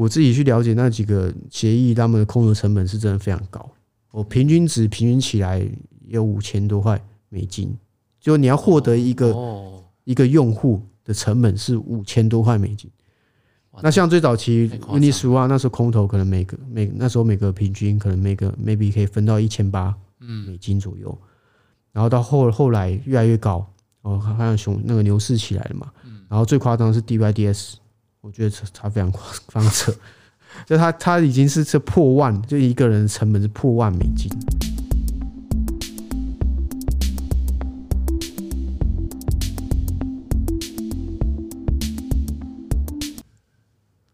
我自己去了解那几个协议，他们的空投成本是真的非常高。我平均值平均起来有五千多块美金，就你要获得一个一个用户的成本是五千多块美金。那像最早期 Uniswap 那时候空投可能每个每那时候每个平均可能每个 maybe 可以分到一千八美金左右，然后到后后来越来越高，哦，好像熊那个牛市起来了嘛，然后最夸张的是 DYDS，我觉得他非常 非常扯，就他他已经是这破万，就一个人的成本是破万美金。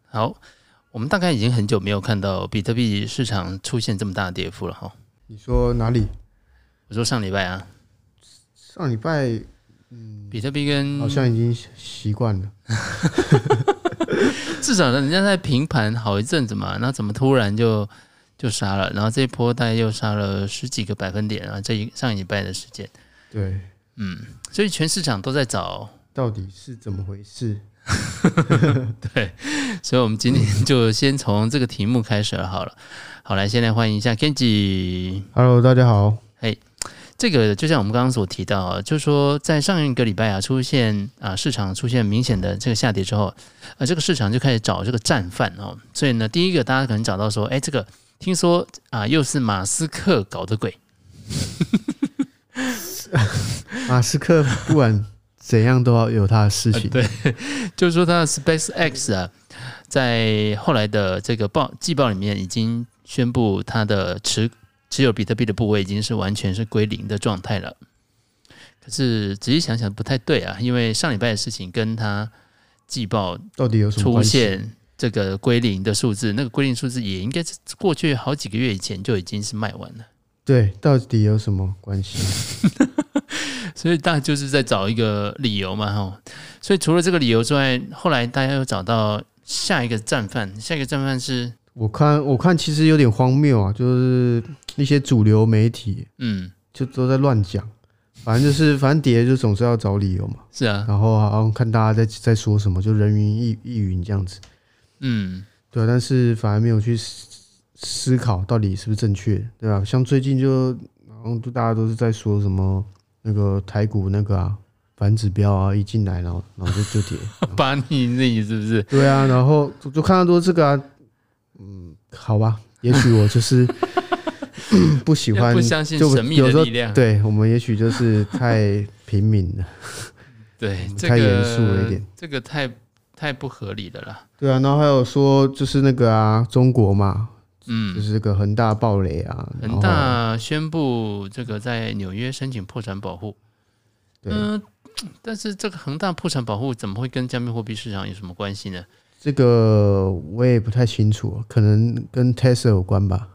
好，我们大概已经很久没有看到比特币市场出现这么大的跌幅了哈。你说哪里？我说上礼拜啊，上礼拜，嗯，比特币跟好像已经习惯了，至少呢，人家在平盘好一阵子嘛，那怎么突然就就杀了？然后这一波大概又杀了十几个百分点啊，这一上一礼拜的时间，对，嗯，所以全市场都在找到底是怎么回事。对，所以，我们今天就先从这个题目开始了。好了，好，来，先来欢迎一下 Kenji。Hello，大家好。嘿，这个就像我们刚刚所提到啊，就是说，在上一个礼拜啊，出现啊，市场出现明显的这个下跌之后，呃，这个市场就开始找这个战犯哦。所以呢，第一个大家可能找到说，哎，这个听说啊，又是马斯克搞的鬼。马斯克不管。怎样都要有他的事情。对，就是说他的 SpaceX 啊，在后来的这个报季报里面已经宣布，他的持持有比特币的部位已经是完全是归零的状态了。可是仔细想想不太对啊，因为上礼拜的事情跟他季报到底有什么出现这个归零的数字，那个归零数字也应该是过去好几个月以前就已经是卖完了。对，到底有什么关系？所以大家就是在找一个理由嘛，哈。所以除了这个理由之外，后来大家又找到下一个战犯。下一个战犯是，我看我看其实有点荒谬啊，就是一些主流媒体，嗯，就都在乱讲。反正就是，反正跌就总是要找理由嘛。是啊。然后好像看大家在在说什么，就人云亦亦云这样子。嗯，对。但是反而没有去思考到底是不是正确，对吧？像最近就，然后就大家都是在说什么。那个台股那个啊，反指标啊，一进来然后然后就就跌，把你那是不是？对啊，然后就就看到多这个啊，嗯，好吧，也许我就是不喜欢，不相信神秘的力量。对我们也许就是太平民了，对，太严肃了一点，这个太太不合理的了。对啊，然后还有说就是那个啊，中国嘛。嗯，就是这个恒大暴雷啊，恒大宣布这个在纽约申请破产保护。嗯、呃，但是这个恒大破产保护怎么会跟加密货币市场有什么关系呢？这个我也不太清楚，可能跟 Tesla 有关吧。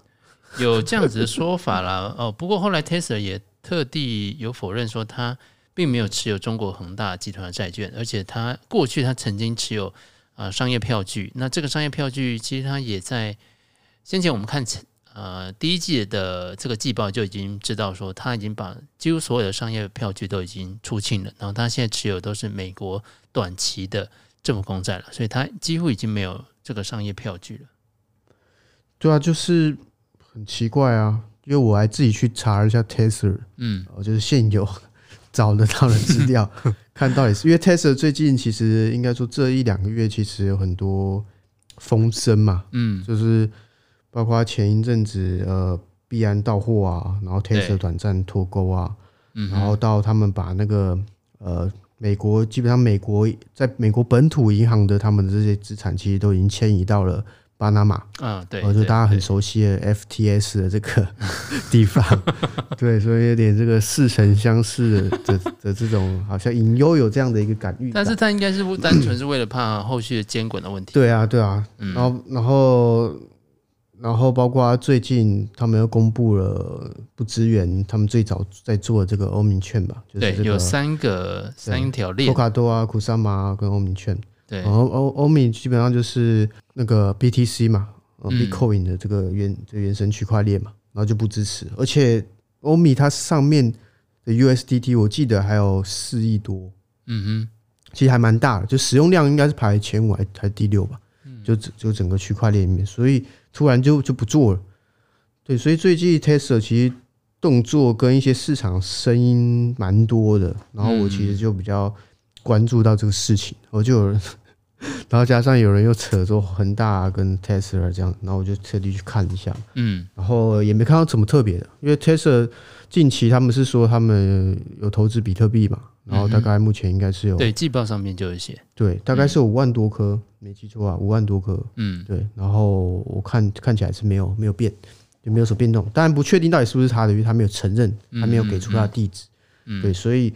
有这样子的说法啦。哦，不过后来 Tesla 也特地有否认说他并没有持有中国恒大集团的债券，而且他过去他曾经持有啊、呃、商业票据。那这个商业票据其实他也在。先前我们看，呃，第一季的这个季报就已经知道说，他已经把几乎所有的商业票据都已经出清了，然后他现在持有都是美国短期的政府公债了，所以他几乎已经没有这个商业票据了。对啊，就是很奇怪啊，因为我还自己去查了一下 Tesla，嗯，就是现有 找得到的资料，看到也是，因为 Tesla 最近其实应该说这一两个月其实有很多风声嘛，嗯，就是。包括前一阵子，呃，币安到货啊，然后 Tesla 短暂脱钩啊，然后到他们把那个呃，美国基本上美国在美国本土银行的他们的这些资产，其实都已经迁移到了巴拿马。啊，对，就大家很熟悉的 FTS 的这个 地方，对，所以有点这个似曾相识的的这种，好像隐忧有这样的一个感遇。但是他应该是不单纯是为了怕后续的监管的问题。对啊，对啊，然后然后。然后包括最近他们又公布了不支援他们最早在做的这个欧米券吧，就是、这个、对，有三个三条链，托卡多啊、库萨玛跟欧米券。对，然后欧欧米基本上就是那个 BTC 嘛嗯，Bitcoin 的这个原这个、原生区块链嘛，然后就不支持。而且欧米它上面的 USDT 我记得还有四亿多，嗯哼，其实还蛮大的，就使用量应该是排前五还还第六吧。就就整个区块链里面，所以突然就就不做了。对，所以最近 Tesla 其实动作跟一些市场声音蛮多的，然后我其实就比较关注到这个事情，我就有人，然后加上有人又扯着恒大跟 Tesla 这样，然后我就特地去看一下，嗯，然后也没看到什么特别的，因为 Tesla 近期他们是说他们有投资比特币嘛。然后大概目前应该是有对季报上面就有写，对，大概是有五万多颗，没记错啊，五万多颗，嗯，对。然后我看看起来是没有没有变，就没有什么变动。当然不确定到底是不是他的，因为他没有承认，他没有给出他的地址，嗯。对，所以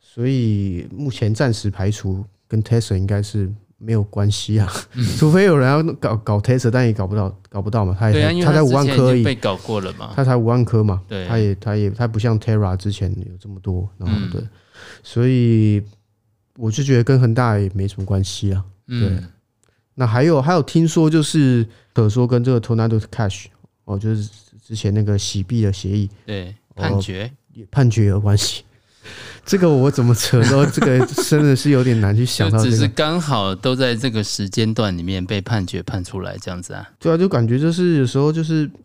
所以目前暂时排除跟 Tesla 应该是没有关系啊，除非有人要搞搞 Tesla，但也搞不到，搞不到嘛。他也他才五万颗而已，被搞过了嘛，他才五万颗嘛，对，他也他也他不像 Terra 之前有这么多，然后对。所以我就觉得跟恒大也没什么关系啊。对，那还有还有听说就是可说跟这个 Tornado Cash 哦，就是之前那个洗币的协议，对判决判决有关系。这个我怎么扯都这个真的是有点难去想到，只是刚好都在这个时间段里面被判决判出来这样子啊。对啊，就感觉就是有时候就是。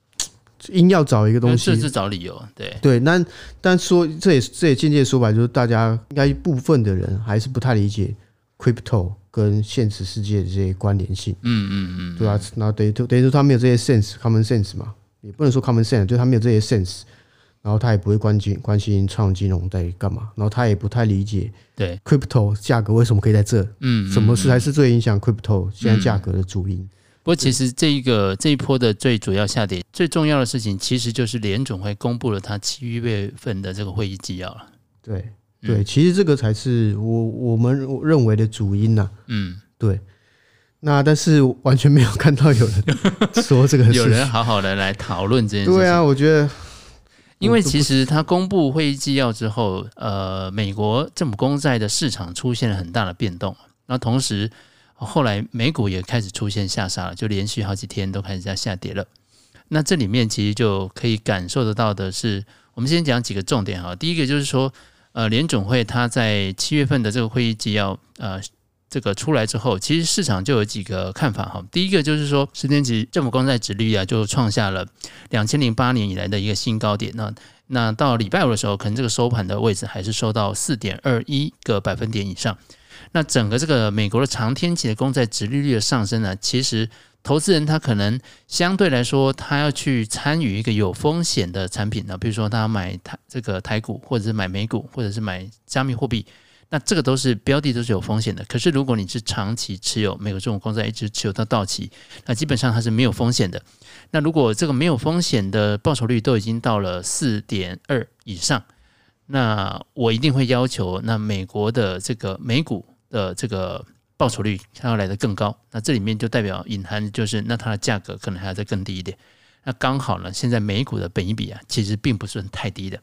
硬要找一个东西，是找理由，对对。那但说这也这也间接说白，就是大家应该一部分的人还是不太理解 crypto 跟现实世界的这些关联性。嗯嗯嗯，对啊，那等于等于说他没有这些 sense，common sense 嘛，也不能说 common sense，就他没有这些 sense，然后他也不会关心关心创金融在干嘛，然后他也不太理解对 crypto 价格为什么可以在这，嗯，什么事才是最影响 crypto 现在价格的主因。不过，其实这一个这一波的最主要下跌，最重要的事情，其实就是联总会公布了它七月份的这个会议纪要了。对对，其实这个才是我我们认为的主因呐。嗯，对。那但是完全没有看到有人说这个，有人好好的来讨论这件事情。对啊，我觉得，因为其实它公布会议纪要之后，呃，美国政府公债的市场出现了很大的变动。那同时。后来美股也开始出现下杀了，就连续好几天都开始在下跌了。那这里面其实就可以感受得到的是，我们先讲几个重点哈。第一个就是说，呃，联总会它在七月份的这个会议纪要，呃，这个出来之后，其实市场就有几个看法哈。第一个就是说，十年期政府公债殖利率啊，就创下了两千零八年以来的一个新高点。那那到礼拜五的时候，可能这个收盘的位置还是收到四点二一个百分点以上。那整个这个美国的长天期的公债殖利率的上升呢，其实投资人他可能相对来说，他要去参与一个有风险的产品呢，比如说他买台这个台股，或者是买美股，或者是买加密货币，那这个都是标的都是有风险的。可是如果你是长期持有美国这种公债，一直持有到到期，那基本上它是没有风险的。那如果这个没有风险的报酬率都已经到了四点二以上，那我一定会要求那美国的这个美股。的这个报酬率它要来得更高，那这里面就代表隐含就是，那它的价格可能还要再更低一点。那刚好呢，现在美股的本益比啊，其实并不是很太低的。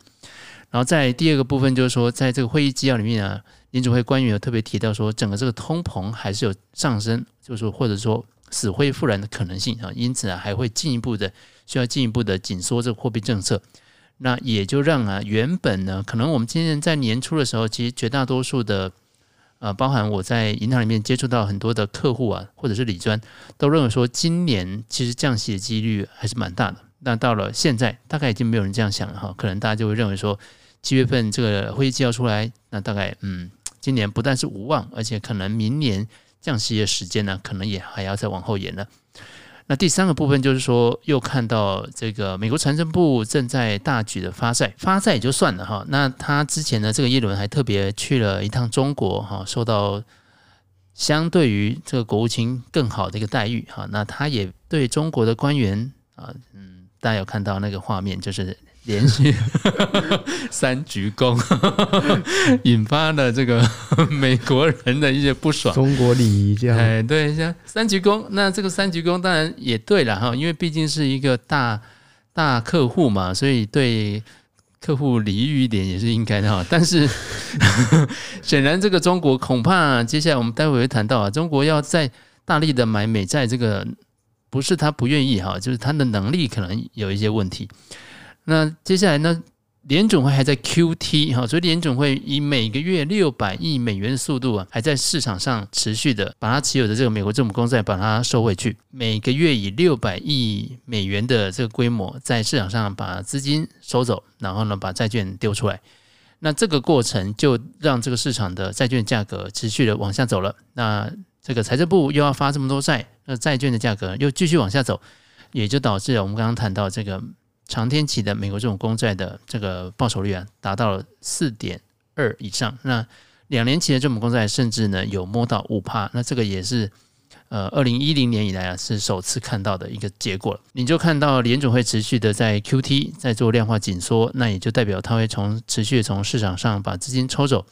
然后在第二个部分就是说，在这个会议纪要里面啊，联准会官员有特别提到说，整个这个通膨还是有上升，就是或者说死灰复燃的可能性啊，因此啊，还会进一步的需要进一步的紧缩这个货币政策。那也就让啊，原本呢，可能我们今年在年初的时候，其实绝大多数的。呃，包含我在银行里面接触到很多的客户啊，或者是理专，都认为说今年其实降息的几率还是蛮大的。那到了现在，大概已经没有人这样想了哈，可能大家就会认为说，七月份这个会议纪要出来，那大概嗯，今年不但是无望，而且可能明年降息的时间呢，可能也还要再往后延了。那第三个部分就是说，又看到这个美国财政部正在大举的发债，发债也就算了哈。那他之前呢这个耶伦还特别去了一趟中国哈，受到相对于这个国务卿更好的一个待遇哈。那他也对中国的官员啊，嗯，大家有看到那个画面，就是。连续 三鞠躬，引发了这个 美国人的一些不爽。中国礼仪这样，哎，对，像三鞠躬，那这个三鞠躬当然也对了哈，因为毕竟是一个大大客户嘛，所以对客户礼遇一点也是应该的哈。但是 显然，这个中国恐怕接下来我们待会会谈到啊，中国要在大力的买美债，这个不是他不愿意哈，就是他的能力可能有一些问题。那接下来呢？联总会还在 QT 哈，所以联总会以每个月六百亿美元的速度啊，还在市场上持续的把它持有的这个美国政府公债把它收回去，每个月以六百亿美元的这个规模在市场上把资金收走，然后呢把债券丢出来，那这个过程就让这个市场的债券价格持续的往下走了。那这个财政部又要发这么多债，那债券的价格又继续往下走，也就导致了我们刚刚谈到这个。长天期的美国这种公债的这个报酬率啊，达到了四点二以上。那两年期的这种公债甚至呢有摸到五趴。那这个也是呃二零一零年以来啊是首次看到的一个结果。你就看到联总会持续的在 QT 在做量化紧缩，那也就代表它会从持续从市场上把资金抽走。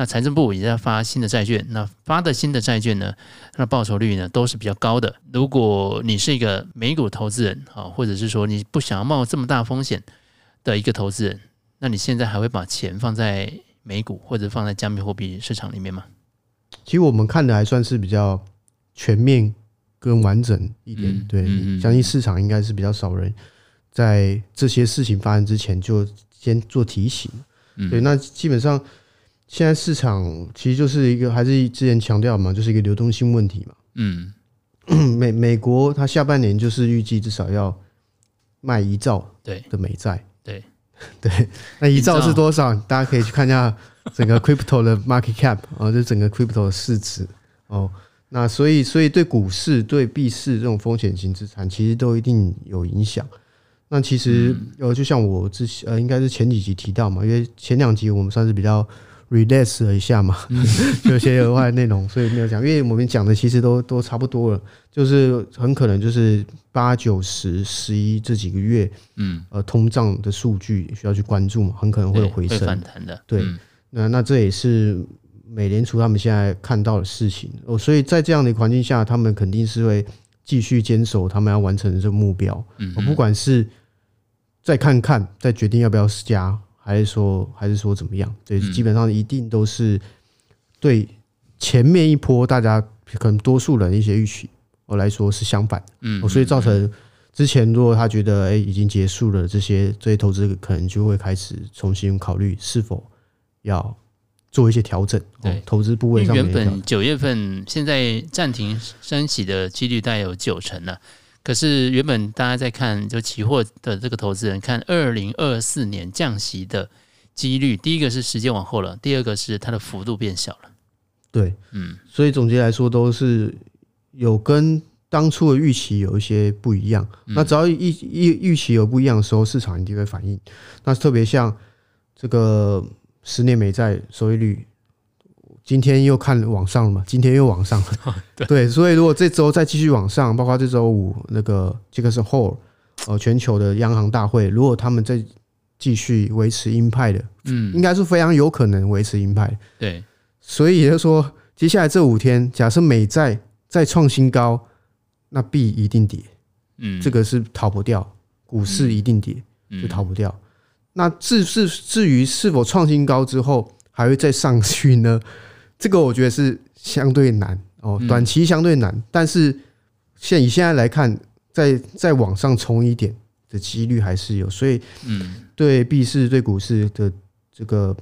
那财政部也在发新的债券，那发的新的债券呢，那报酬率呢都是比较高的。如果你是一个美股投资人啊，或者是说你不想要冒这么大风险的一个投资人，那你现在还会把钱放在美股或者放在加密货币市场里面吗？其实我们看的还算是比较全面跟完整一点，嗯、对，相信市场应该是比较少人在这些事情发生之前就先做提醒。嗯、对，那基本上。现在市场其实就是一个，还是之前强调嘛，就是一个流动性问题嘛。嗯，美美国它下半年就是预计至少要卖一兆对的美债。对 对，那一兆是多少？大家可以去看一下整个 crypto 的 market cap 啊，就整个 crypto 的市值哦。那所以所以对股市、对币市这种风险型资产，其实都一定有影响。那其实呃，就像我之前呃，应该是前几集提到嘛，因为前两集我们算是比较。Relax 了一下嘛，就有些额外内容，所以没有讲。因为我们讲的其实都都差不多了，就是很可能就是八九十十一这几个月，嗯，呃，通胀的数据需要去关注嘛，很可能会有回升反弹的。对，那那这也是美联储他们现在看到的事情哦。所以在这样的环境下，他们肯定是会继续坚守他们要完成的这个目标。嗯，不管是再看看，再决定要不要加。还是说，还是说怎么样？对，基本上一定都是对前面一波大家可能多数人一些预期，我来说是相反的。嗯，所以造成之前如果他觉得哎已经结束了，这些这些投资可能就会开始重新考虑是否要做一些调整。对，投资部位上面原本九月份现在暂停升息的几率大概有九成了。可是原本大家在看，就期货的这个投资人看二零二四年降息的几率，第一个是时间往后了，第二个是它的幅度变小了。对，嗯，所以总结来说都是有跟当初的预期有一些不一样。那只要预预预期有不一样的时候，市场一定会反应。那特别像这个十年美债收益率。今天又看往上了嘛？今天又往上了，对，所以如果这周再继续往上，包括这周五那个杰克森霍尔，呃，全球的央行大会，如果他们再继续维持鹰派的，嗯，应该是非常有可能维持鹰派。对，所以也就是说，接下来这五天，假设美债再创新高，那币一定跌，嗯，这个是逃不掉，股市一定跌，就逃不掉。那至至至于是否创新高之后还会再上去呢？这个我觉得是相对难哦，短期相对难，但是现以现在来看，再再往上冲一点的几率还是有，所以嗯，对币市对股市的这个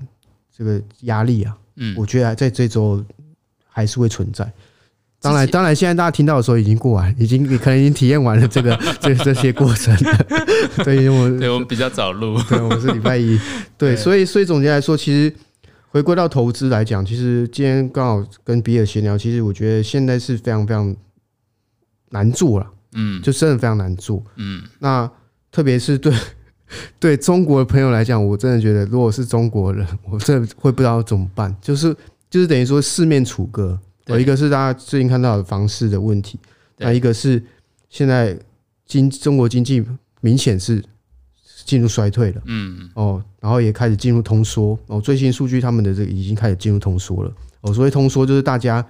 这个压力啊，嗯，我觉得在这周还是会存在。当然，当然，现在大家听到的时候已经过完，已经你可能已经体验完了这个 这这些过程了。对，我对我们比较早录，对，我们是礼拜一，对，所以所以总结来说，其实。回归到投资来讲，其实今天刚好跟比尔闲聊，其实我觉得现在是非常非常难做了，嗯，就真的非常难做，嗯。那特别是对 对中国的朋友来讲，我真的觉得，如果是中国人，我真的会不知道怎么办。就是就是等于说四面楚歌，有一个是大家最近看到的房市的问题，那一个是现在经中国经济明显是。进入衰退了，嗯，哦，然后也开始进入通缩，哦，最新数据他们的这个已经开始进入通缩了，哦，所以通缩就是大家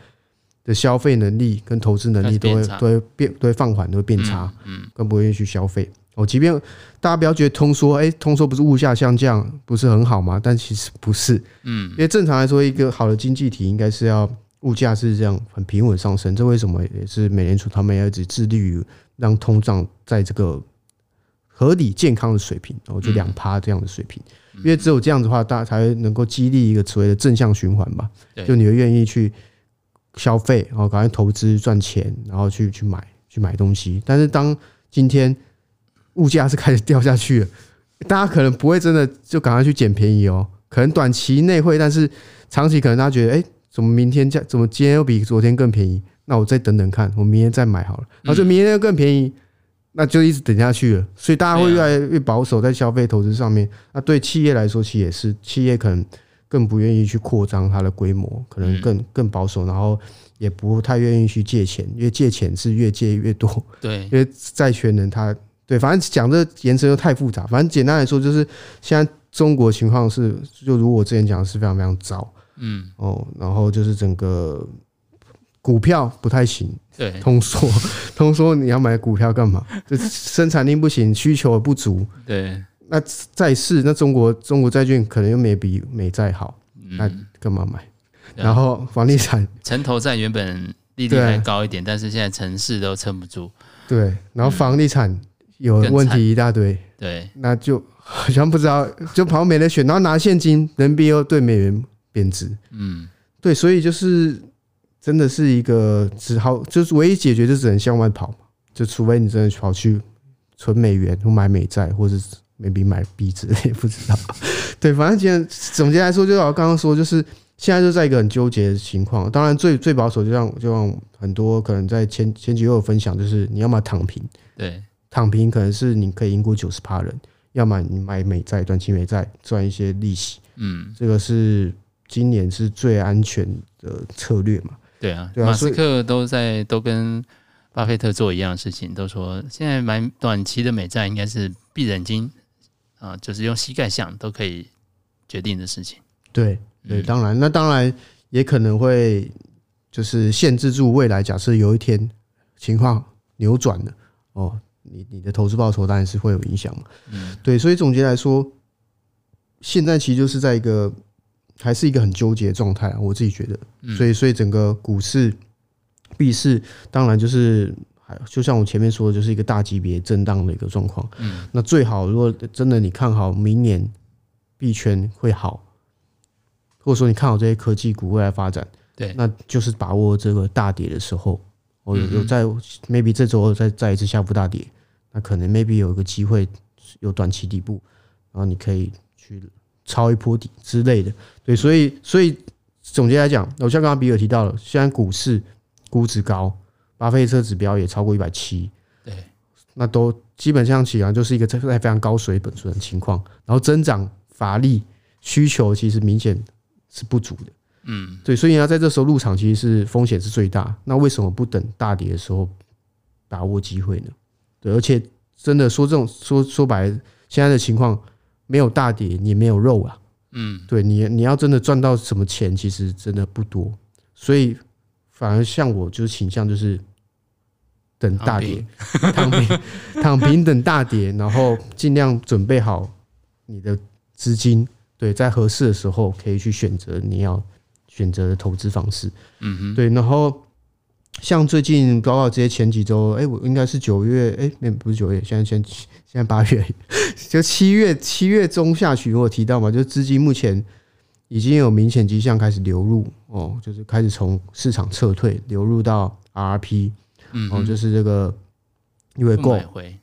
的消费能力跟投资能力都会都会变都会放缓，都会变差，嗯，更不愿意去消费，哦，即便大家不要觉得通缩，哎，通缩不是物价下降不是很好吗？但其实不是，嗯，因为正常来说，一个好的经济体应该是要物价是这样很平稳上升，这为什么也是美联储他们要一直致力于让通胀在这个。合理健康的水平，我觉得两趴这样的水平，因为只有这样子的话，大家才能够激励一个所谓的正向循环吧。就你会愿意去消费，然后赶快投资赚钱，然后去去买去买东西。但是当今天物价是开始掉下去了，大家可能不会真的就赶快去捡便宜哦，可能短期内会，但是长期可能大家觉得，哎，怎么明天价，怎么今天又比昨天更便宜？那我再等等看，我明天再买好了。然后就明天又更便宜，那就一直等下去了。所以大家会越来越保守在消费投资上面。那对企业来说，其实也是，企业可能更不愿意去扩张它的规模，可能更更保守，然后也不太愿意去借钱，因为借钱是越借越多。对，因为债权人他。对，反正讲这延伸又太复杂。反正简单来说，就是现在中国情况是，就如我之前讲的是非常非常糟。嗯哦，然后就是整个股票不太行。对，通缩，通缩，你要买股票干嘛？这生产力不行，需求不足。对，那债市，那中国中国债券可能又没比美债好，那干嘛买？然后房地产，城投债原本利率还高一点，但是现在城市都撑不住。对，然后房地产。有问题一大堆，对，那就好像不知道，就跑没得选，然后拿现金，人民币又对美元贬值，嗯，对，所以就是真的是一个只好，就是唯一解决就只能向外跑，就除非你真的跑去存美元或买美债，或者 maybe 买币之类，不知道，对，反正今天总结来说，就像我刚刚说，就是现在就在一个很纠结的情况。当然，最最保守，就像就像很多可能在前前几月有分享，就是你要么躺平，对。躺平可能是你可以赢过九十趴人，要么你买美债、短期美债赚一些利息，嗯，这个是今年是最安全的策略嘛？对啊，马斯克都在都跟巴菲特做一样的事情，都说现在买短期的美债应该是闭着眼睛啊，就是用膝盖想都可以决定的事情。对对，当然，那当然也可能会就是限制住未来，假设有一天情况扭转了哦。你你的投资报酬当然是会有影响，嗯，对，所以总结来说，现在其实就是在一个还是一个很纠结的状态啊，我自己觉得，所以所以整个股市、币市当然就是还就像我前面说的，就是一个大级别震荡的一个状况，嗯，那最好如果真的你看好明年币圈会好，或者说你看好这些科技股未来发展，对，那就是把握这个大跌的时候，我有有在 maybe 这周再再一次下幅大跌。那可能 maybe 有一个机会有短期底部，然后你可以去抄一波底之类的。对，所以所以总结来讲，我像刚刚比尔提到了，现在股市估值高，巴菲特指标也超过一百七，对，那都基本上起来就是一个在非常高水本存的情况，然后增长乏力，需求其实明显是不足的。嗯，对，所以你要在这时候入场，其实是风险是最大。那为什么不等大跌的时候把握机会呢？对，而且真的说这种说说白了，现在的情况没有大跌，你没有肉啊。嗯，对你你要真的赚到什么钱，其实真的不多。所以反而像我就是倾向就是等大跌，躺平，躺平 等大跌，然后尽量准备好你的资金，对，在合适的时候可以去选择你要选择的投资方式。嗯哼，对，然后。像最近包括这些前几周，哎，我应该是九月，哎，那不是九月，现在现现在八月，就七月七月中下旬，我有提到嘛，就资金目前已经有明显迹象开始流入哦，就是开始从市场撤退，流入到 RRP，嗯，哦，就是这个因为购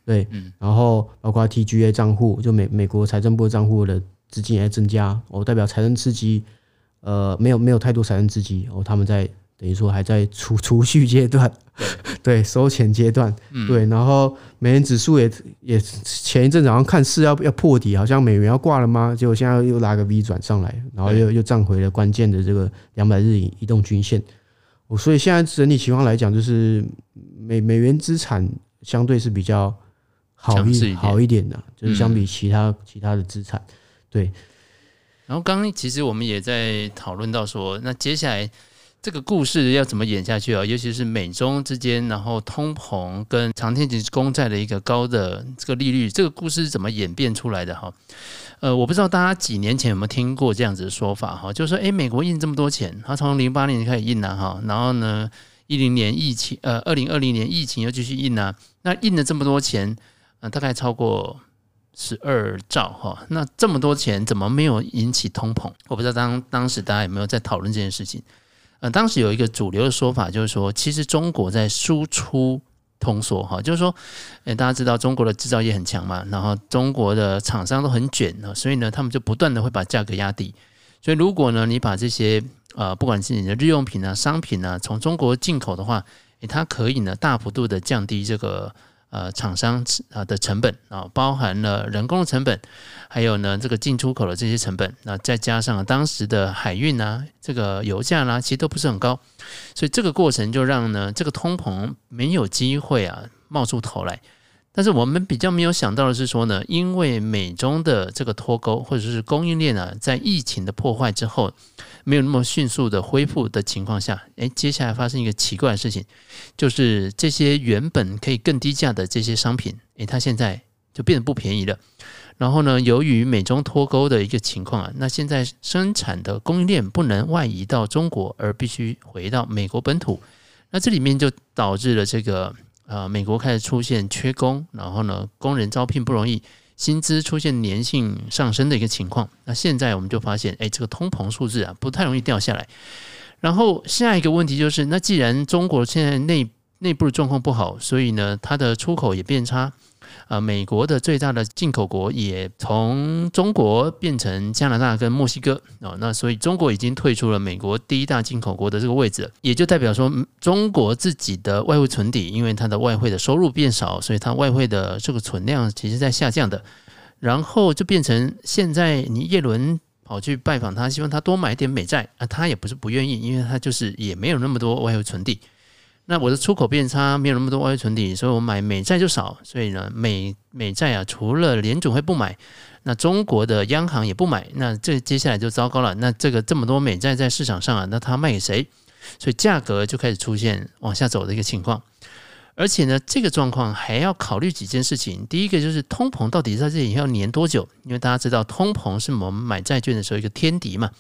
对，然后包括 TGA 账户，就美美国财政部账户的资金也在增加，哦，代表财政刺激，呃，没有没有太多财政刺激，哦，他们在。等于说还在储储蓄阶段，对，收钱阶段，对，然后美元指数也也前一阵子好像看似要要破底，好像美元要挂了吗？结果现在又拉个 V 转上来，然后又又站回了关键的这个两百日移移动均线。我，所以现在整体情况来讲，就是美美元资产相对是比较好一好一点的，就是相比其他其他的资产，对。然后刚刚其实我们也在讨论到说，那接下来。这个故事要怎么演下去啊？尤其是美中之间，然后通膨跟长天期公债的一个高的这个利率，这个故事是怎么演变出来的哈？呃，我不知道大家几年前有没有听过这样子的说法哈，就是说，诶，美国印这么多钱，他从零八年开始印了哈，然后呢，一零年疫情，呃，二零二零年疫情又继续印了，那印了这么多钱，呃，大概超过十二兆哈。那这么多钱怎么没有引起通膨？我不知道当当时大家有没有在讨论这件事情。呃，当时有一个主流的说法，就是说，其实中国在输出通缩哈，就是说，诶，大家知道中国的制造业很强嘛，然后中国的厂商都很卷啊，所以呢，他们就不断的会把价格压低。所以如果呢，你把这些呃，不管是你的日用品啊、商品啊，从中国进口的话，诶，它可以呢大幅度的降低这个。呃，厂商啊的成本啊，包含了人工的成本，还有呢这个进出口的这些成本，那再加上当时的海运啊，这个油价啦，其实都不是很高，所以这个过程就让呢这个通膨没有机会啊冒出头来。但是我们比较没有想到的是说呢，因为美中的这个脱钩或者是供应链啊，在疫情的破坏之后，没有那么迅速的恢复的情况下，诶，接下来发生一个奇怪的事情，就是这些原本可以更低价的这些商品，诶，它现在就变得不便宜了。然后呢，由于美中脱钩的一个情况啊，那现在生产的供应链不能外移到中国，而必须回到美国本土，那这里面就导致了这个。呃，美国开始出现缺工，然后呢，工人招聘不容易，薪资出现粘性上升的一个情况。那现在我们就发现，哎，这个通膨数字啊，不太容易掉下来。然后下一个问题就是，那既然中国现在内内部的状况不好，所以呢，它的出口也变差。呃，美国的最大的进口国也从中国变成加拿大跟墨西哥哦，那所以中国已经退出了美国第一大进口国的这个位置，也就代表说中国自己的外汇存底，因为它的外汇的收入变少，所以它外汇的这个存量其实在下降的，然后就变成现在你叶伦跑去拜访他，希望他多买点美债啊，他也不是不愿意，因为他就是也没有那么多外汇存底。那我的出口变差，没有那么多外汇存底，所以我买美债就少。所以呢，美美债啊，除了联准会不买，那中国的央行也不买。那这接下来就糟糕了。那这个这么多美债在市场上啊，那它卖给谁？所以价格就开始出现往下走的一个情况。而且呢，这个状况还要考虑几件事情。第一个就是通膨到底在这里要黏多久？因为大家知道，通膨是我们买债券的时候一个天敌嘛。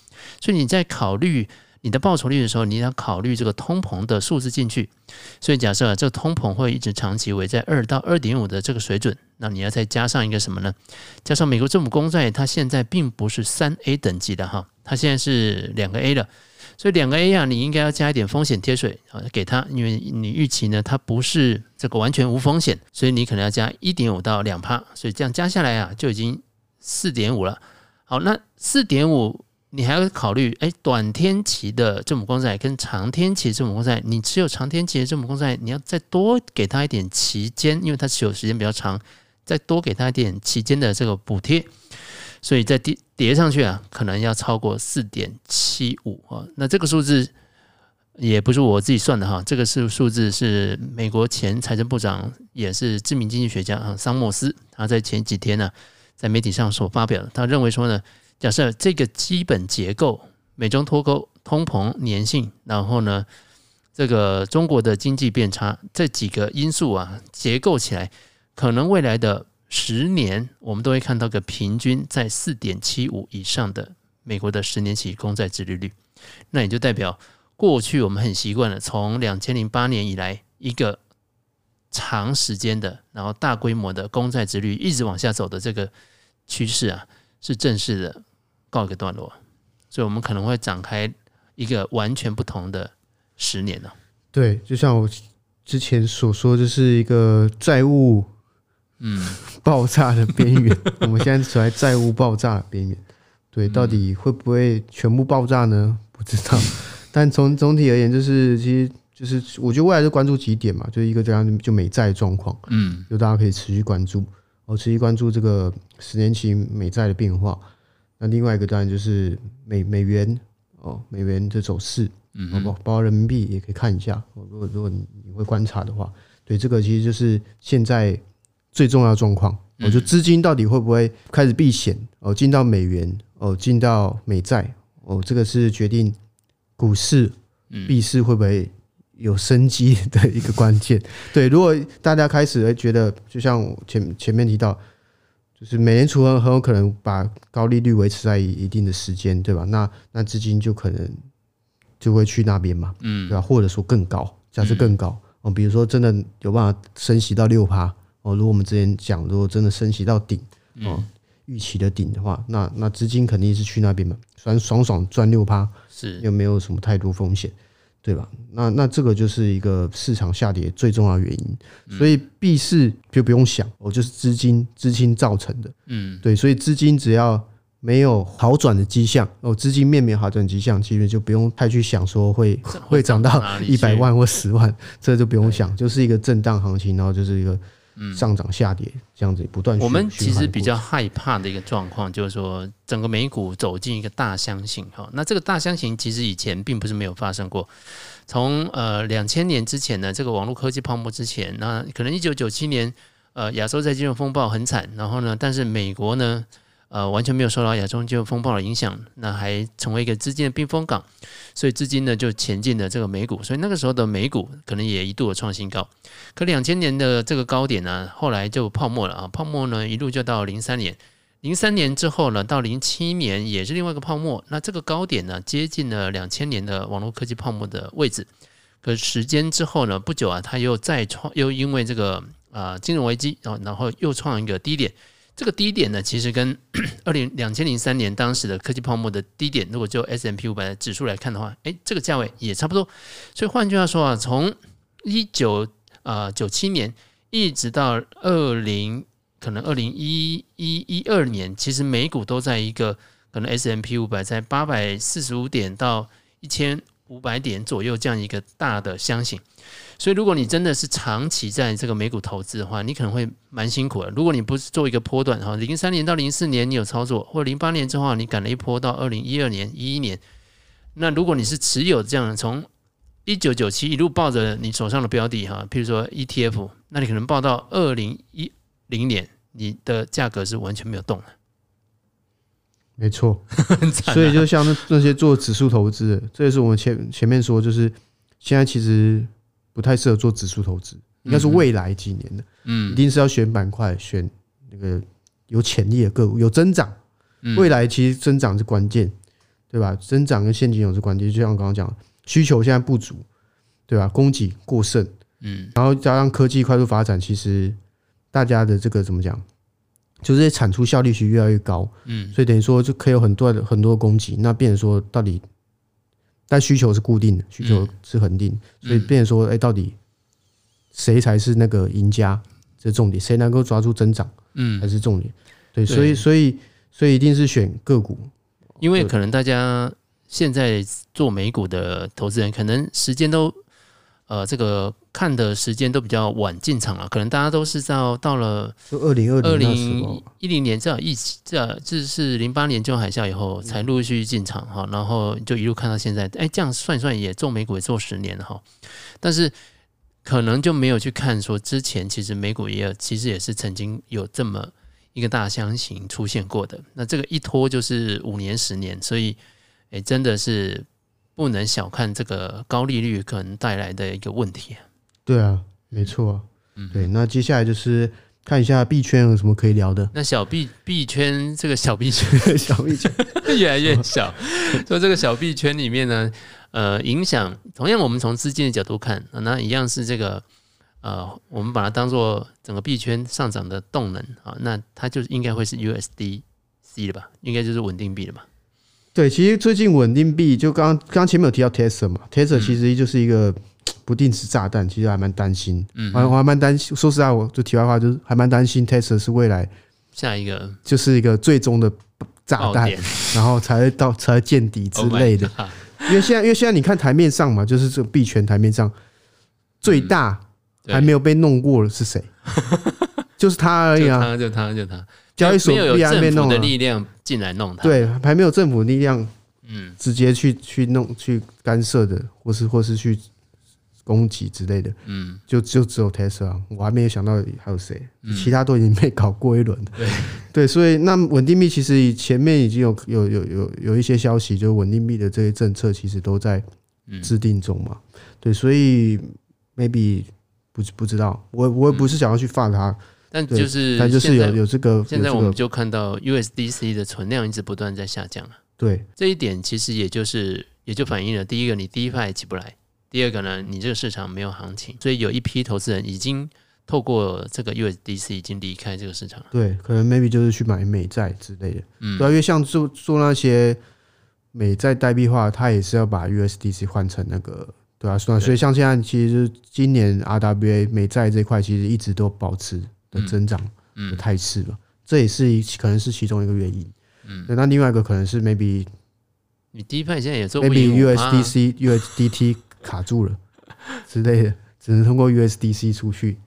所以你在考虑。你的报酬率的时候，你要考虑这个通膨的数字进去。所以假设啊这个通膨会一直长期维在二到二点五的这个水准，那你要再加上一个什么呢？加上美国政府公债，它现在并不是三 A 等级的哈，它现在是两个 A 了。所以两个 A 啊，你应该要加一点风险贴水啊给它，因为你预期呢，它不是这个完全无风险，所以你可能要加一点五到两趴。所以这样加下来啊，就已经四点五了。好，那四点五。你还要考虑，哎，短天期的政府公债跟长天期的政府公债，你持有长天期的政府公债，你要再多给他一点期间，因为它持有时间比较长，再多给他一点期间的这个补贴，所以再叠叠上去啊，可能要超过四点七五啊。那这个数字也不是我自己算的哈，这个是数字是美国前财政部长，也是知名经济学家啊，桑莫斯，他在前几天呢，在媒体上所发表的，他认为说呢。假设这个基本结构，美中脱钩、通膨粘性，然后呢，这个中国的经济变差，这几个因素啊，结构起来，可能未来的十年，我们都会看到个平均在四点七五以上的美国的十年期公债殖利率。那也就代表，过去我们很习惯了，从两千零八年以来，一个长时间的，然后大规模的公债殖率一直往下走的这个趋势啊。是正式的告一个段落，所以我们可能会展开一个完全不同的十年呢。对，就像我之前所说，就是一个债务嗯爆炸的边缘。我们现在处在债务爆炸的边缘。对，到底会不会全部爆炸呢？不知道。但从总体而言，就是其实就是我觉得未来就关注几点嘛，就是一个这样就美债状况，嗯，就大家可以持续关注。我持续关注这个十年期美债的变化。那另外一个当然就是美美元哦，美元的走势，嗯，包包括人民币也可以看一下。如果如果你会观察的话，对这个其实就是现在最重要的状况。我就资金到底会不会开始避险哦，进到美元哦，进到美债哦，这个是决定股市、币市会不会。有生机的一个关键，对。如果大家开始觉得，就像前前面提到，就是美联储很很有可能把高利率维持在一定的时间，对吧？那那资金就可能就会去那边嘛，嗯，对吧？或者说更高，假设更高，哦，比如说真的有办法升息到六趴，哦，如果我们之前讲，如果真的升息到顶哦，预期的顶的话，那那资金肯定是去那边嘛，虽然爽爽赚六趴，是又没有什么太多风险，对吧？那那这个就是一个市场下跌最重要的原因，所以币市就不用想，哦，就是资金资金造成的，嗯，对，所以资金只要。没有好转的迹象哦，资金面没有好转迹象，其实就不用太去想说会会涨到一百万或十万，这就不用想，就是一个震荡行情，然后就是一个上涨下跌这样子不断。我们其实比较害怕的一个状况就是说，整个美股走进一个大箱型哈，那这个大箱型其实以前并不是没有发生过，从呃两千年之前呢，这个网络科技泡沫之前，那可能一九九七年呃亚洲在金融风暴很惨，然后呢，但是美国呢。呃，完全没有受到亚洲金融风暴的影响，那还成为一个资金的避风港，所以资金呢就前进了这个美股，所以那个时候的美股可能也一度的创新高。可两千年的这个高点呢，后来就泡沫了啊，泡沫呢一路就到零三年，零三年之后呢，到零七年也是另外一个泡沫。那这个高点呢，接近了两千年的网络科技泡沫的位置。可时间之后呢，不久啊，它又再创，又因为这个啊、金融危机，然后然后又创一个低点。这个低点呢，其实跟 二零两千零三年当时的科技泡沫的低点，如果就 S M P 五百指数来看的话，诶，这个价位也差不多。所以换句话说啊，从一九啊九七年一直到二零可能二零一一一二年，其实美股都在一个可能 S M P 五百在八百四十五点到一千五百点左右这样一个大的箱型。所以，如果你真的是长期在这个美股投资的话，你可能会蛮辛苦的。如果你不是做一个波段哈，零三年到零四年你有操作，或者零八年之后你赶了一波到二零一二年、一一年，那如果你是持有这样从一九九七一路抱着你手上的标的哈，譬如说 ETF，那你可能抱到二零一零年，你的价格是完全没有动的。没错，所以就像那那些做指数投资的，这也是我们前前面说，就是现在其实。不太适合做指数投资，应该是未来几年的，嗯，一定是要选板块，选那个有潜力的个股，有增长，未来其实增长是关键，对吧？增长跟现金流是关键，就像我刚刚讲，需求现在不足，对吧？供给过剩，嗯，然后加上科技快速发展，其实大家的这个怎么讲，就是产出效率其实越来越高，嗯，所以等于说就可以有很多的很多供给，那变成说到底。但需求是固定的，需求是恒定，所以变成说，哎，到底谁才是那个赢家？这是重点，谁能够抓住增长？嗯，才是重点。对，所以，所以，所以一定是选个股，因为可能大家现在做美股的投资人，可能时间都。呃，这个看的时间都比较晚进场了，可能大家都是到到了就二零二零一零年，这样一起，这这是零八年金融海啸以后才陆续进场哈，然后就一路看到现在，哎，这样算一算也做美股也做十年了哈，但是可能就没有去看说之前其实美股也有，其实也是曾经有这么一个大箱型出现过的，那这个一拖就是五年十年，所以哎，真的是。不能小看这个高利率可能带来的一个问题。对啊，没错啊。嗯，对。那接下来就是看一下币圈有什么可以聊的。那小币币圈，这个小币圈，小币圈 越来越小。说这个小币圈里面呢，呃，影响同样，我们从资金的角度看，那一样是这个呃，我们把它当做整个币圈上涨的动能啊，那它就应该会是 USDC 的吧？应该就是稳定币了吧？对，其实最近稳定币就刚刚刚前面有提到 Tesla 嘛，Tesla 其实就是一个不定时炸弹，其实还蛮担心，嗯，我还蛮担心。说实在，我就题外话，就是还蛮担心 Tesla 是未来下一个就是一个最终的炸弹，然后才会到 才会见底之类的。因为现在因为现在你看台面上嘛，就是这个币圈台面上最大还没有被弄过的是谁？就是他而已啊，就他就他。交易所没有政府的力量进来弄它，对，还没有政府力量，嗯，直接去去弄去干涉的，或是或是去攻击之类的，嗯，就就只有 Tesla，我还没有想到还有谁，其他都已经被搞过一轮，对。对，所以那稳定币其实前面已经有有有有有一些消息，就稳定币的这些政策其实都在制定中嘛，对，所以 maybe 不不知道，我我也不是想要去放它。但就是，但就是有有这个，现在我们就看到 USDC 的存量一直不断在下降啊。对，这一点其实也就是也就反映了，第一个你 DeFi 起不来，第二个呢，你这个市场没有行情，所以有一批投资人已经透过这个 USDC 已经离开这个市场了。对，可能 maybe 就是去买美债之类的。嗯，对啊，因为像做做那些美债代币化，它也是要把 USDC 换成那个，对啊，所以像现在其实今年 RWA 美债这块其实一直都保持的增长的态势了，这也是可能是其中一个原因。嗯，那另外一个可能是 maybe 你 DeFi 现在也做 maybe USDC USDT 卡住了之类的，只能通过 USDC 出去。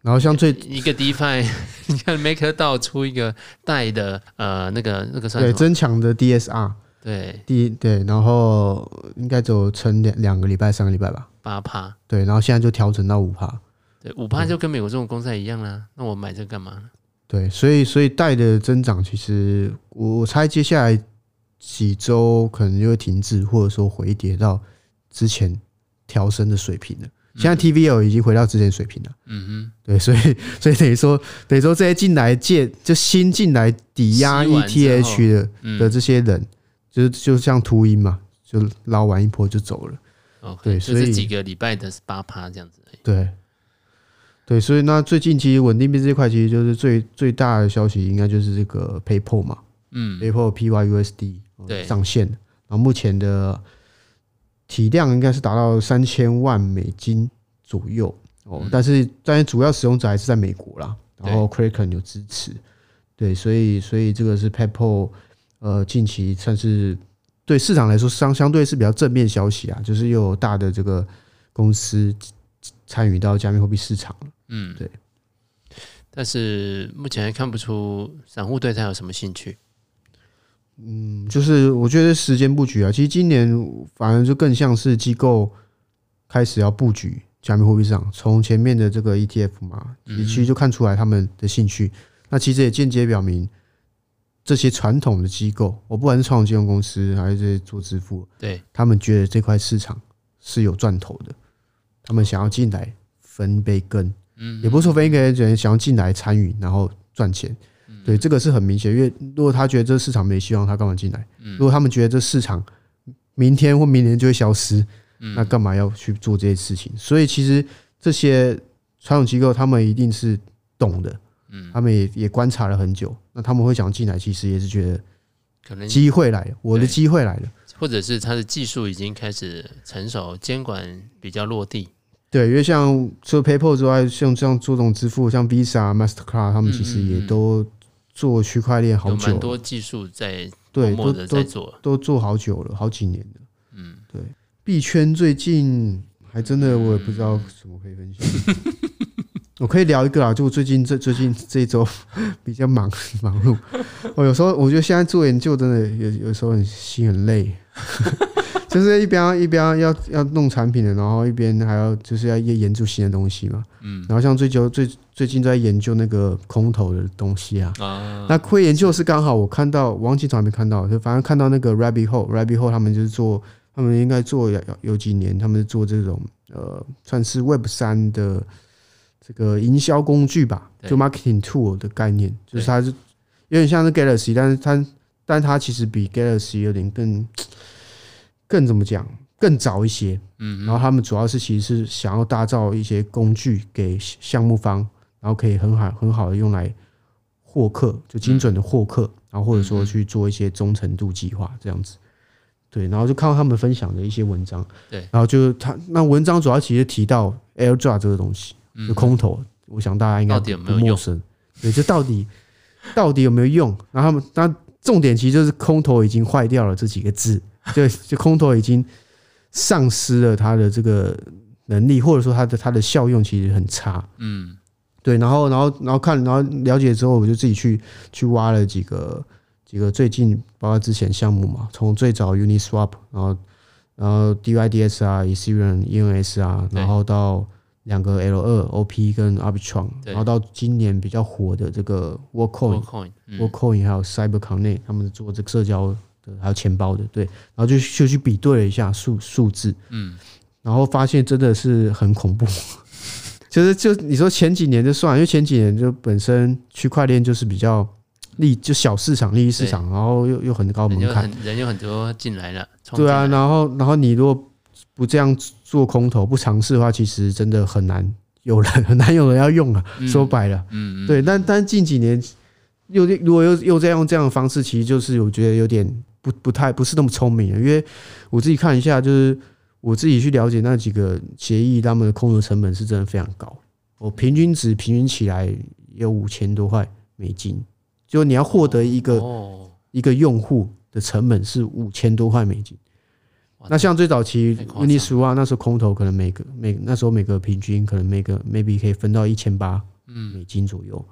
然后像最一个 DeFi，你看 MakerDAO 出一个带的呃那个那个算对增强的 DSR，对。第对，然后应该走成两两个礼拜三个礼拜吧，八趴。对，然后现在就调整到五趴，对五趴就跟美国这种公司一样啦。那我买这个干嘛？对，所以所以贷的增长其实我我猜接下来几周可能就会停滞，或者说回跌到之前调升的水平了。现在 TVL 已经回到之前水平了。嗯哼，对，所以 所以等于说等于说这些进来借就新进来抵押 ETH 的的这些人，就是就像秃鹰嘛，就捞完一波就走了。对，所以几个礼拜的八趴这样子。对，对，所以那最近其实稳定币这块其实就是最最大的消息，应该就是这个 PayPal 嘛，嗯，PayPal PYUSD 对。上线，然后目前的。体量应该是达到三千万美金左右哦，但是但是主要使用者还是在美国啦，然后 Kraken 有支持，对，所以所以这个是 PayPal 呃近期算是对市场来说相相对是比较正面消息啊，就是又有大的这个公司参与到加密货币市场了，嗯，对，但是目前还看不出散户对它有什么兴趣。嗯，就是我觉得时间布局啊，其实今年反而就更像是机构开始要布局加密货币市场。从前面的这个 ETF 嘛，其实就看出来他们的兴趣。那其实也间接表明，这些传统的机构，我不管是传统金融公司还是做支付，对他们觉得这块市场是有赚头的，他们想要进来分一杯羹。嗯，也不是说分一杯羹，想要进来参与，然后赚钱。对，这个是很明显，因为如果他觉得这个市场没希望，他干嘛进来？如果他们觉得这市场明天或明年就会消失，那干嘛要去做这些事情？所以其实这些传统机构他们一定是懂的，他们也也观察了很久，那他们会想进来，其实也是觉得可能机会来了，我的机会来了，或者是它的技术已经开始成熟，监管比较落地。对，因为像除了 PayPal 之外，像这样做这种支付，像 Visa、Mastercard，他们其实也都。做区块链好久，蛮多技术在对都都做，都做好久了，好几年了。嗯，对，币圈最近还真的我也不知道什么可以分享。我可以聊一个啊，就最近这最近这一周 比较忙 忙碌。我有时候我觉得现在做研究真的有有时候很心很累。就是一边一边要要弄产品的，然后一边还要就是要研究新的东西嘛。嗯，然后像最近最最近在研究那个空投的东西啊。啊，那会研究是刚好我看到，王集团还没看到，就反正看到那个 Rabbit Hole，Rabbit Hole 他们就是做，他们应该做有有几年，他们是做这种呃，算是 Web 三的这个营销工具吧，就 Marketing Tool 的概念，就是它是有点像是 Galaxy，但是它但它其实比 Galaxy 有点更。更怎么讲？更早一些，嗯，然后他们主要是其实是想要打造一些工具给项目方，然后可以很好很好的用来获客，就精准的获客，然后或者说去做一些忠诚度计划这样子。对，然后就看到他们分享的一些文章，对，然后就他那文章主要其实提到 AirDrop 这个东西，就空投，我想大家应该不陌生。对，就到底 到底有没有用？然后他们那重点其实就是空投已经坏掉了这几个字。对，就空投已经丧失了它的这个能力，或者说它的它的效用其实很差。嗯，对。然后，然后，然后看，然后了解之后，我就自己去去挖了几个几个最近包括之前项目嘛，从最早 Uniswap，然后然后 DYDS 啊，Ethereum ENS 啊，然后到两个 L 二 OP 跟 Arbitron，然后到今年比较火的这个 Workcoin，Workcoin、Workcoin 还有 CyberConnect，他们做这个社交。的，还有钱包的，对，然后就就去比对了一下数数字，嗯，然后发现真的是很恐怖。其 实就你说前几年就算，因为前几年就本身区块链就是比较利，就小市场利益市场，然后又又很高门槛，人又很多进来了。对啊，然后然后你如果不这样做空头，不尝试的话，其实真的很难有人很难有人要用啊。说白了，嗯，对，但但近几年又如果又又在用这样的方式，其实就是我觉得有点不不太不是那么聪明了。因为我自己看一下，就是我自己去了解那几个协议，他们的空投成本是真的非常高。我平均值平均起来有五千多块美金，就你要获得一个一个用户的成本是五千多块美金。那像最早期 Uniswap 啊，那时候空投可能每个每那时候每个平均可能每个 maybe 可以分到一千八美金左右，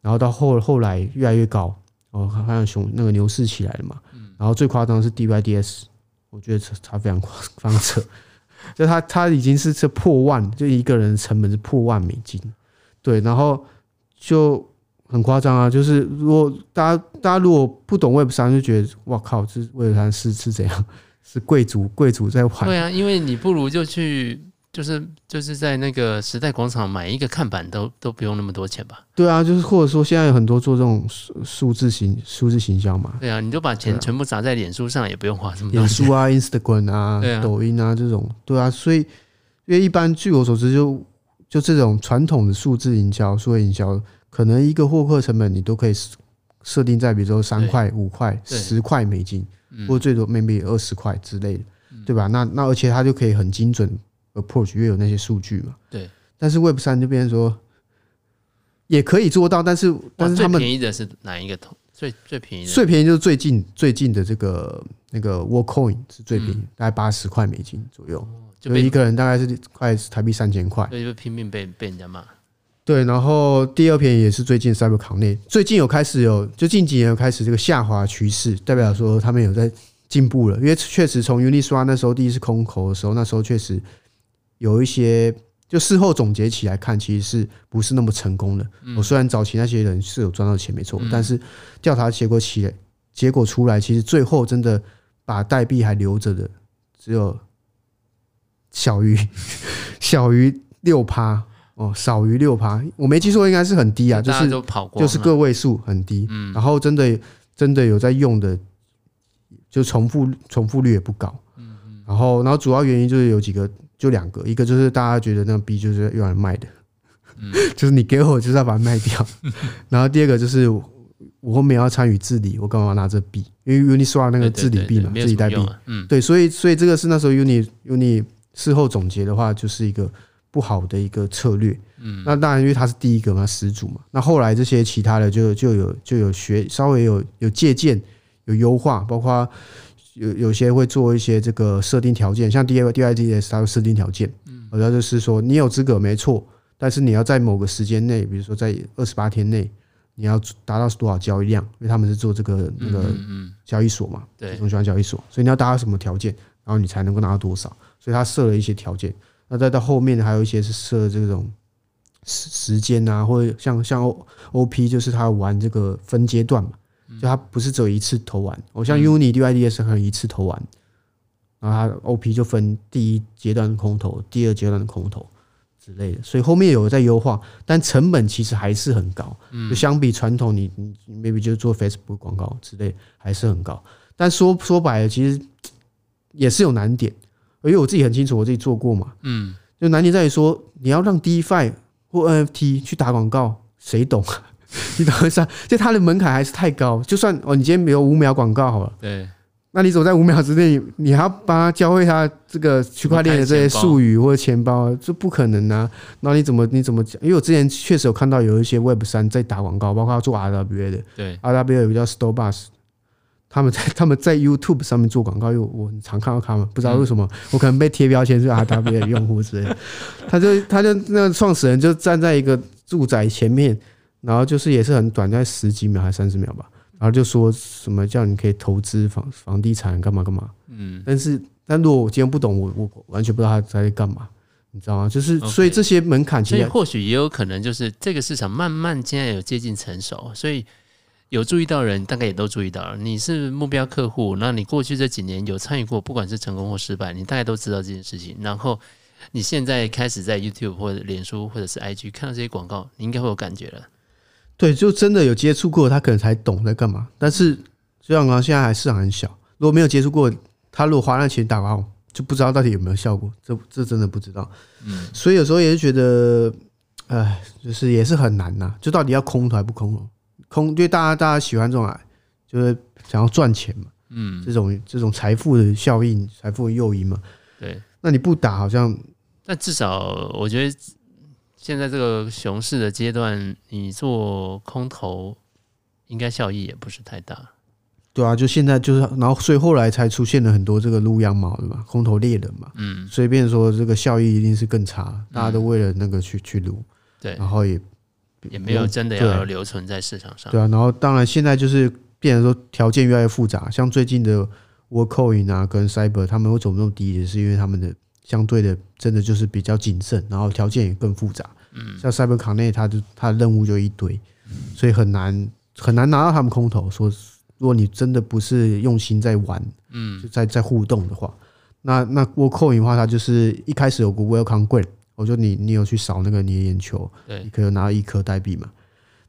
然后到后后来越来越高哦，好像熊那个牛市起来了嘛，然后最夸张的是 DYDS，我觉得它非常夸非常扯，就它它已经是这破万，就一个人的成本是破万美金，对，然后就很夸张啊，就是如果大家大家如果不懂 Web 三，就觉得哇靠，这 Web 三是是怎样？是贵族，贵族在玩。对啊，因为你不如就去，就是就是在那个时代广场买一个看板都，都都不用那么多钱吧？对啊，就是或者说现在有很多做这种数数字行数字行销嘛。对啊，你就把钱全部砸在脸书上，也不用花这么。脸书啊，Instagram 啊，啊抖音啊这种，对啊，所以因为一般据我所知就，就就这种传统的数字营销、数位营销，可能一个获客成本你都可以设定在，比如说三块、五块、十块美金。或最多 maybe 二十块之类的，对吧？那那而且它就可以很精准 approach，因为有那些数据嘛。对。但是 Web 三就变成说，也可以做到，但是但是他们最便宜的是哪一个头？最最便宜的最便宜就是最近最近的这个那个 Worldcoin 是最便宜，大概八十块美金左右，就一个人大概是快台币三千块，所以就拼命被被人家骂。对，然后第二便宜也是最近 CyberConnect，最近有开始有，就近几年有开始这个下滑趋势，代表说他们有在进步了。因为确实从 Uniswap 那时候第一次空投的时候，那时候确实有一些，就事后总结起来看，其实是不是那么成功的。我虽然早期那些人是有赚到钱没错，但是调查结果起来，结果出来，其实最后真的把代币还留着的，只有小于 小于六趴。哦，少于六趴，我没记错，应该是很低啊，就是就是个位数很低。嗯，然后真的真的有在用的，就重复重复率也不高。嗯嗯，然后然后主要原因就是有几个，就两个，一个就是大家觉得那个币就是用来卖的，嗯，就是你给我就是要把它卖掉。然后第二个就是我后面要参与治理，我干嘛拿这币？因为 Uniswap 那个治理币嘛，自己代币。嗯，对，所以所以这个是那时候 Uni Uni 事后总结的话，就是一个。不好的一个策略，嗯，那当然，因为他是第一个嘛，始祖嘛。那后来这些其他的就就有就有学稍微有有借鉴有优化，包括有有些会做一些这个设定条件，像 D I D I D S 它有设定条件，嗯，主要就是说你有资格没错，但是你要在某个时间内，比如说在二十八天内，你要达到多少交易量，因为他们是做这个那个交易所嘛，对，中小交易所，所以你要达到什么条件，然后你才能够拿到多少，所以他设了一些条件。那再到后面还有一些是设这种时时间啊，或者像像 O O P，就是他玩这个分阶段嘛，就他不是只有一次投完。我像 Uni D Y D S 可能一次投完，然后他 O P 就分第一阶段的空投，第二阶段的空投之类的。所以后面有在优化，但成本其实还是很高。就相比传统，你你 maybe 就做 Facebook 广告之类还是很高。但说说白了，其实也是有难点。因为我自己很清楚，我自己做过嘛，嗯，就难点在于说，你要让 DeFi 或 NFT 去打广告，谁懂？你懂一下？就它的门槛还是太高。就算哦，你今天没有五秒广告好了，对，那你走在五秒之内，你还要帮他教会他这个区块链的这些术语或者钱包，这不可能啊。那你怎么你怎么讲？因为我之前确实有看到有一些 Web 三在打广告，包括做 RWA 的，对，RWA 有个叫 Stobus。他们在 他们在 YouTube 上面做广告，因为我很常看到他们，不知道为什么，我可能被贴标签是 RWA 的用户之类的。他就他就那个创始人就站在一个住宅前面，然后就是也是很短，在十几秒还是三十秒吧，然后就说什么叫你可以投资房房地产干嘛干嘛。嗯，但是但如果我今天不懂，我我完全不知道他在干嘛，你知道吗？就是所以这些门槛，其实或许也有可能就是这个市场慢慢现在有接近成熟，所以。有注意到的人，大概也都注意到了。你是目标客户，那你过去这几年有参与过，不管是成功或失败，你大概都知道这件事情。然后你现在开始在 YouTube 或者脸书或者是 IG 看到这些广告，你应该会有感觉了。对，就真的有接触过，他可能才懂在干嘛。但是就像刚刚现在还市场很小，如果没有接触过，他如果花那钱打广告，就不知道到底有没有效果，这这真的不知道。嗯，所以有时候也是觉得，哎，就是也是很难呐。就到底要空投还不空投？空，因为大家大家喜欢这种，就是想要赚钱嘛。嗯，这种这种财富的效应、财富的诱因嘛。对，那你不打好像，但至少我觉得现在这个熊市的阶段，你做空投应该效益也不是太大。对啊，就现在就是，然后所以后来才出现了很多这个撸羊毛的嘛，空头猎人嘛，嗯，所以变成说这个效益一定是更差，大家都为了那个去去撸，对，然后也也没有真的要留存在市场上，对啊，然后当然现在就是变成说条件越来越复杂，像最近的 Worldcoin 啊跟 Cyber 他们会走那么低，也是因为他们的相对的真的就是比较谨慎，然后条件也更复杂，嗯，像 Cyberconnect 它就它的任务就一堆，所以很难很难拿到他们空投说。如果你真的不是用心在玩，嗯，就在在互动的话，那那 Worldcoin 的话，它就是一开始有个 Welcome Grant，我说你你有去扫那个你的眼球，对，你可以拿到一颗代币嘛。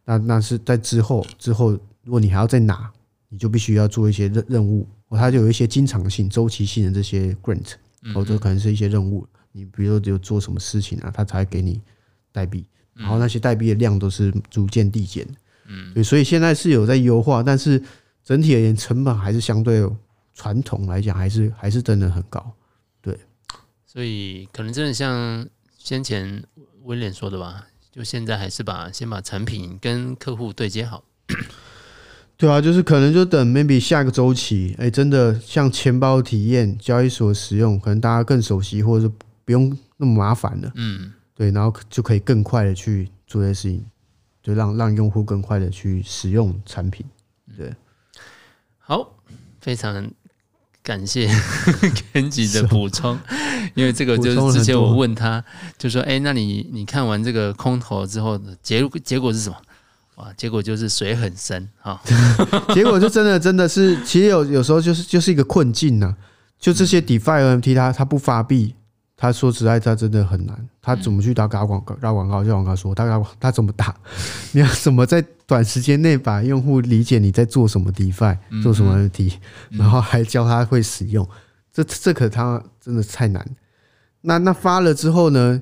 那那是在之后之后，如果你还要再拿，你就必须要做一些任任务，它就有一些经常性、周期性的这些 Grant，或者可能是一些任务，你比如说有做什么事情啊，它才给你代币，然后那些代币的量都是逐渐递减，嗯，对，所以现在是有在优化，但是。整体而言，成本还是相对传统来讲，还是还是真的很高，对。所以可能真的像先前威廉说的吧，就现在还是把先把产品跟客户对接好。对啊，就是可能就等 maybe 下一个周期，哎，真的像钱包体验、交易所使用，可能大家更熟悉，或者是不用那么麻烦了。嗯，对，然后就可以更快的去做这些事情，就让让用户更快的去使用产品，对。好，非常感谢 Kenji 的补充，因为这个就是之前我问他，就说：“哎，那你你看完这个空投之后的结结果是什么？”哇，结果就是水很深啊！结果就真的真的是，其实有有时候就是就是一个困境呢、啊，就这些 DeFi NFT 它它不发币。他说实在，他真的很难。他怎么去打打广告？打广告就广告说他他怎么打？你要怎么在短时间内把用户理解你在做什么 DeFi，做什么 NFT，然后还教他会使用？这这可他真的太难。那那发了之后呢？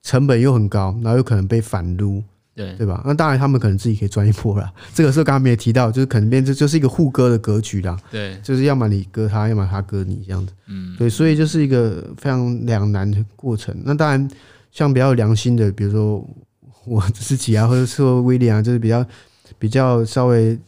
成本又很高，然后有可能被反撸。对对吧？那当然，他们可能自己可以赚一波了。这个是刚刚没有提到，就是可能变成就是一个互割的格局啦。对，就是要么你割他，要么他割你这样子。嗯，对，所以就是一个非常两难的过程。那当然，像比较有良心的，比如说我自己啊，或者说威廉啊，就是比较比较稍微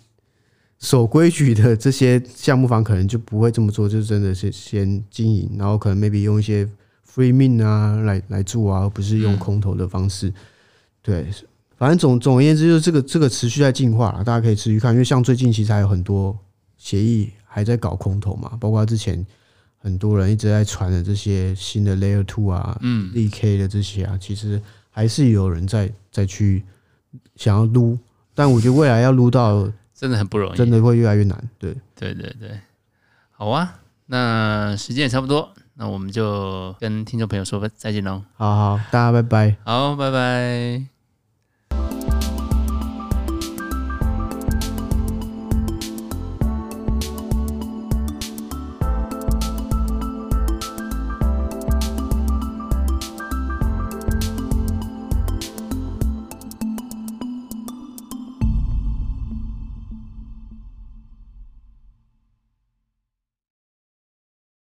守规矩的这些项目方，可能就不会这么做，就真的是先经营，然后可能 maybe 用一些 free mint 啊来来做啊，而不是用空投的方式。对。反正总总而言之，就是这个这个持续在进化，大家可以持续看，因为像最近其实还有很多协议还在搞空投嘛，包括之前很多人一直在传的这些新的 Layer Two 啊，嗯，ZK 的这些啊，其实还是有人在在去想要撸，但我觉得未来要撸到 真的很不容易，真的会越来越难。对，对对对，好啊，那时间也差不多，那我们就跟听众朋友说再见喽。好好，大家拜拜。好，拜拜。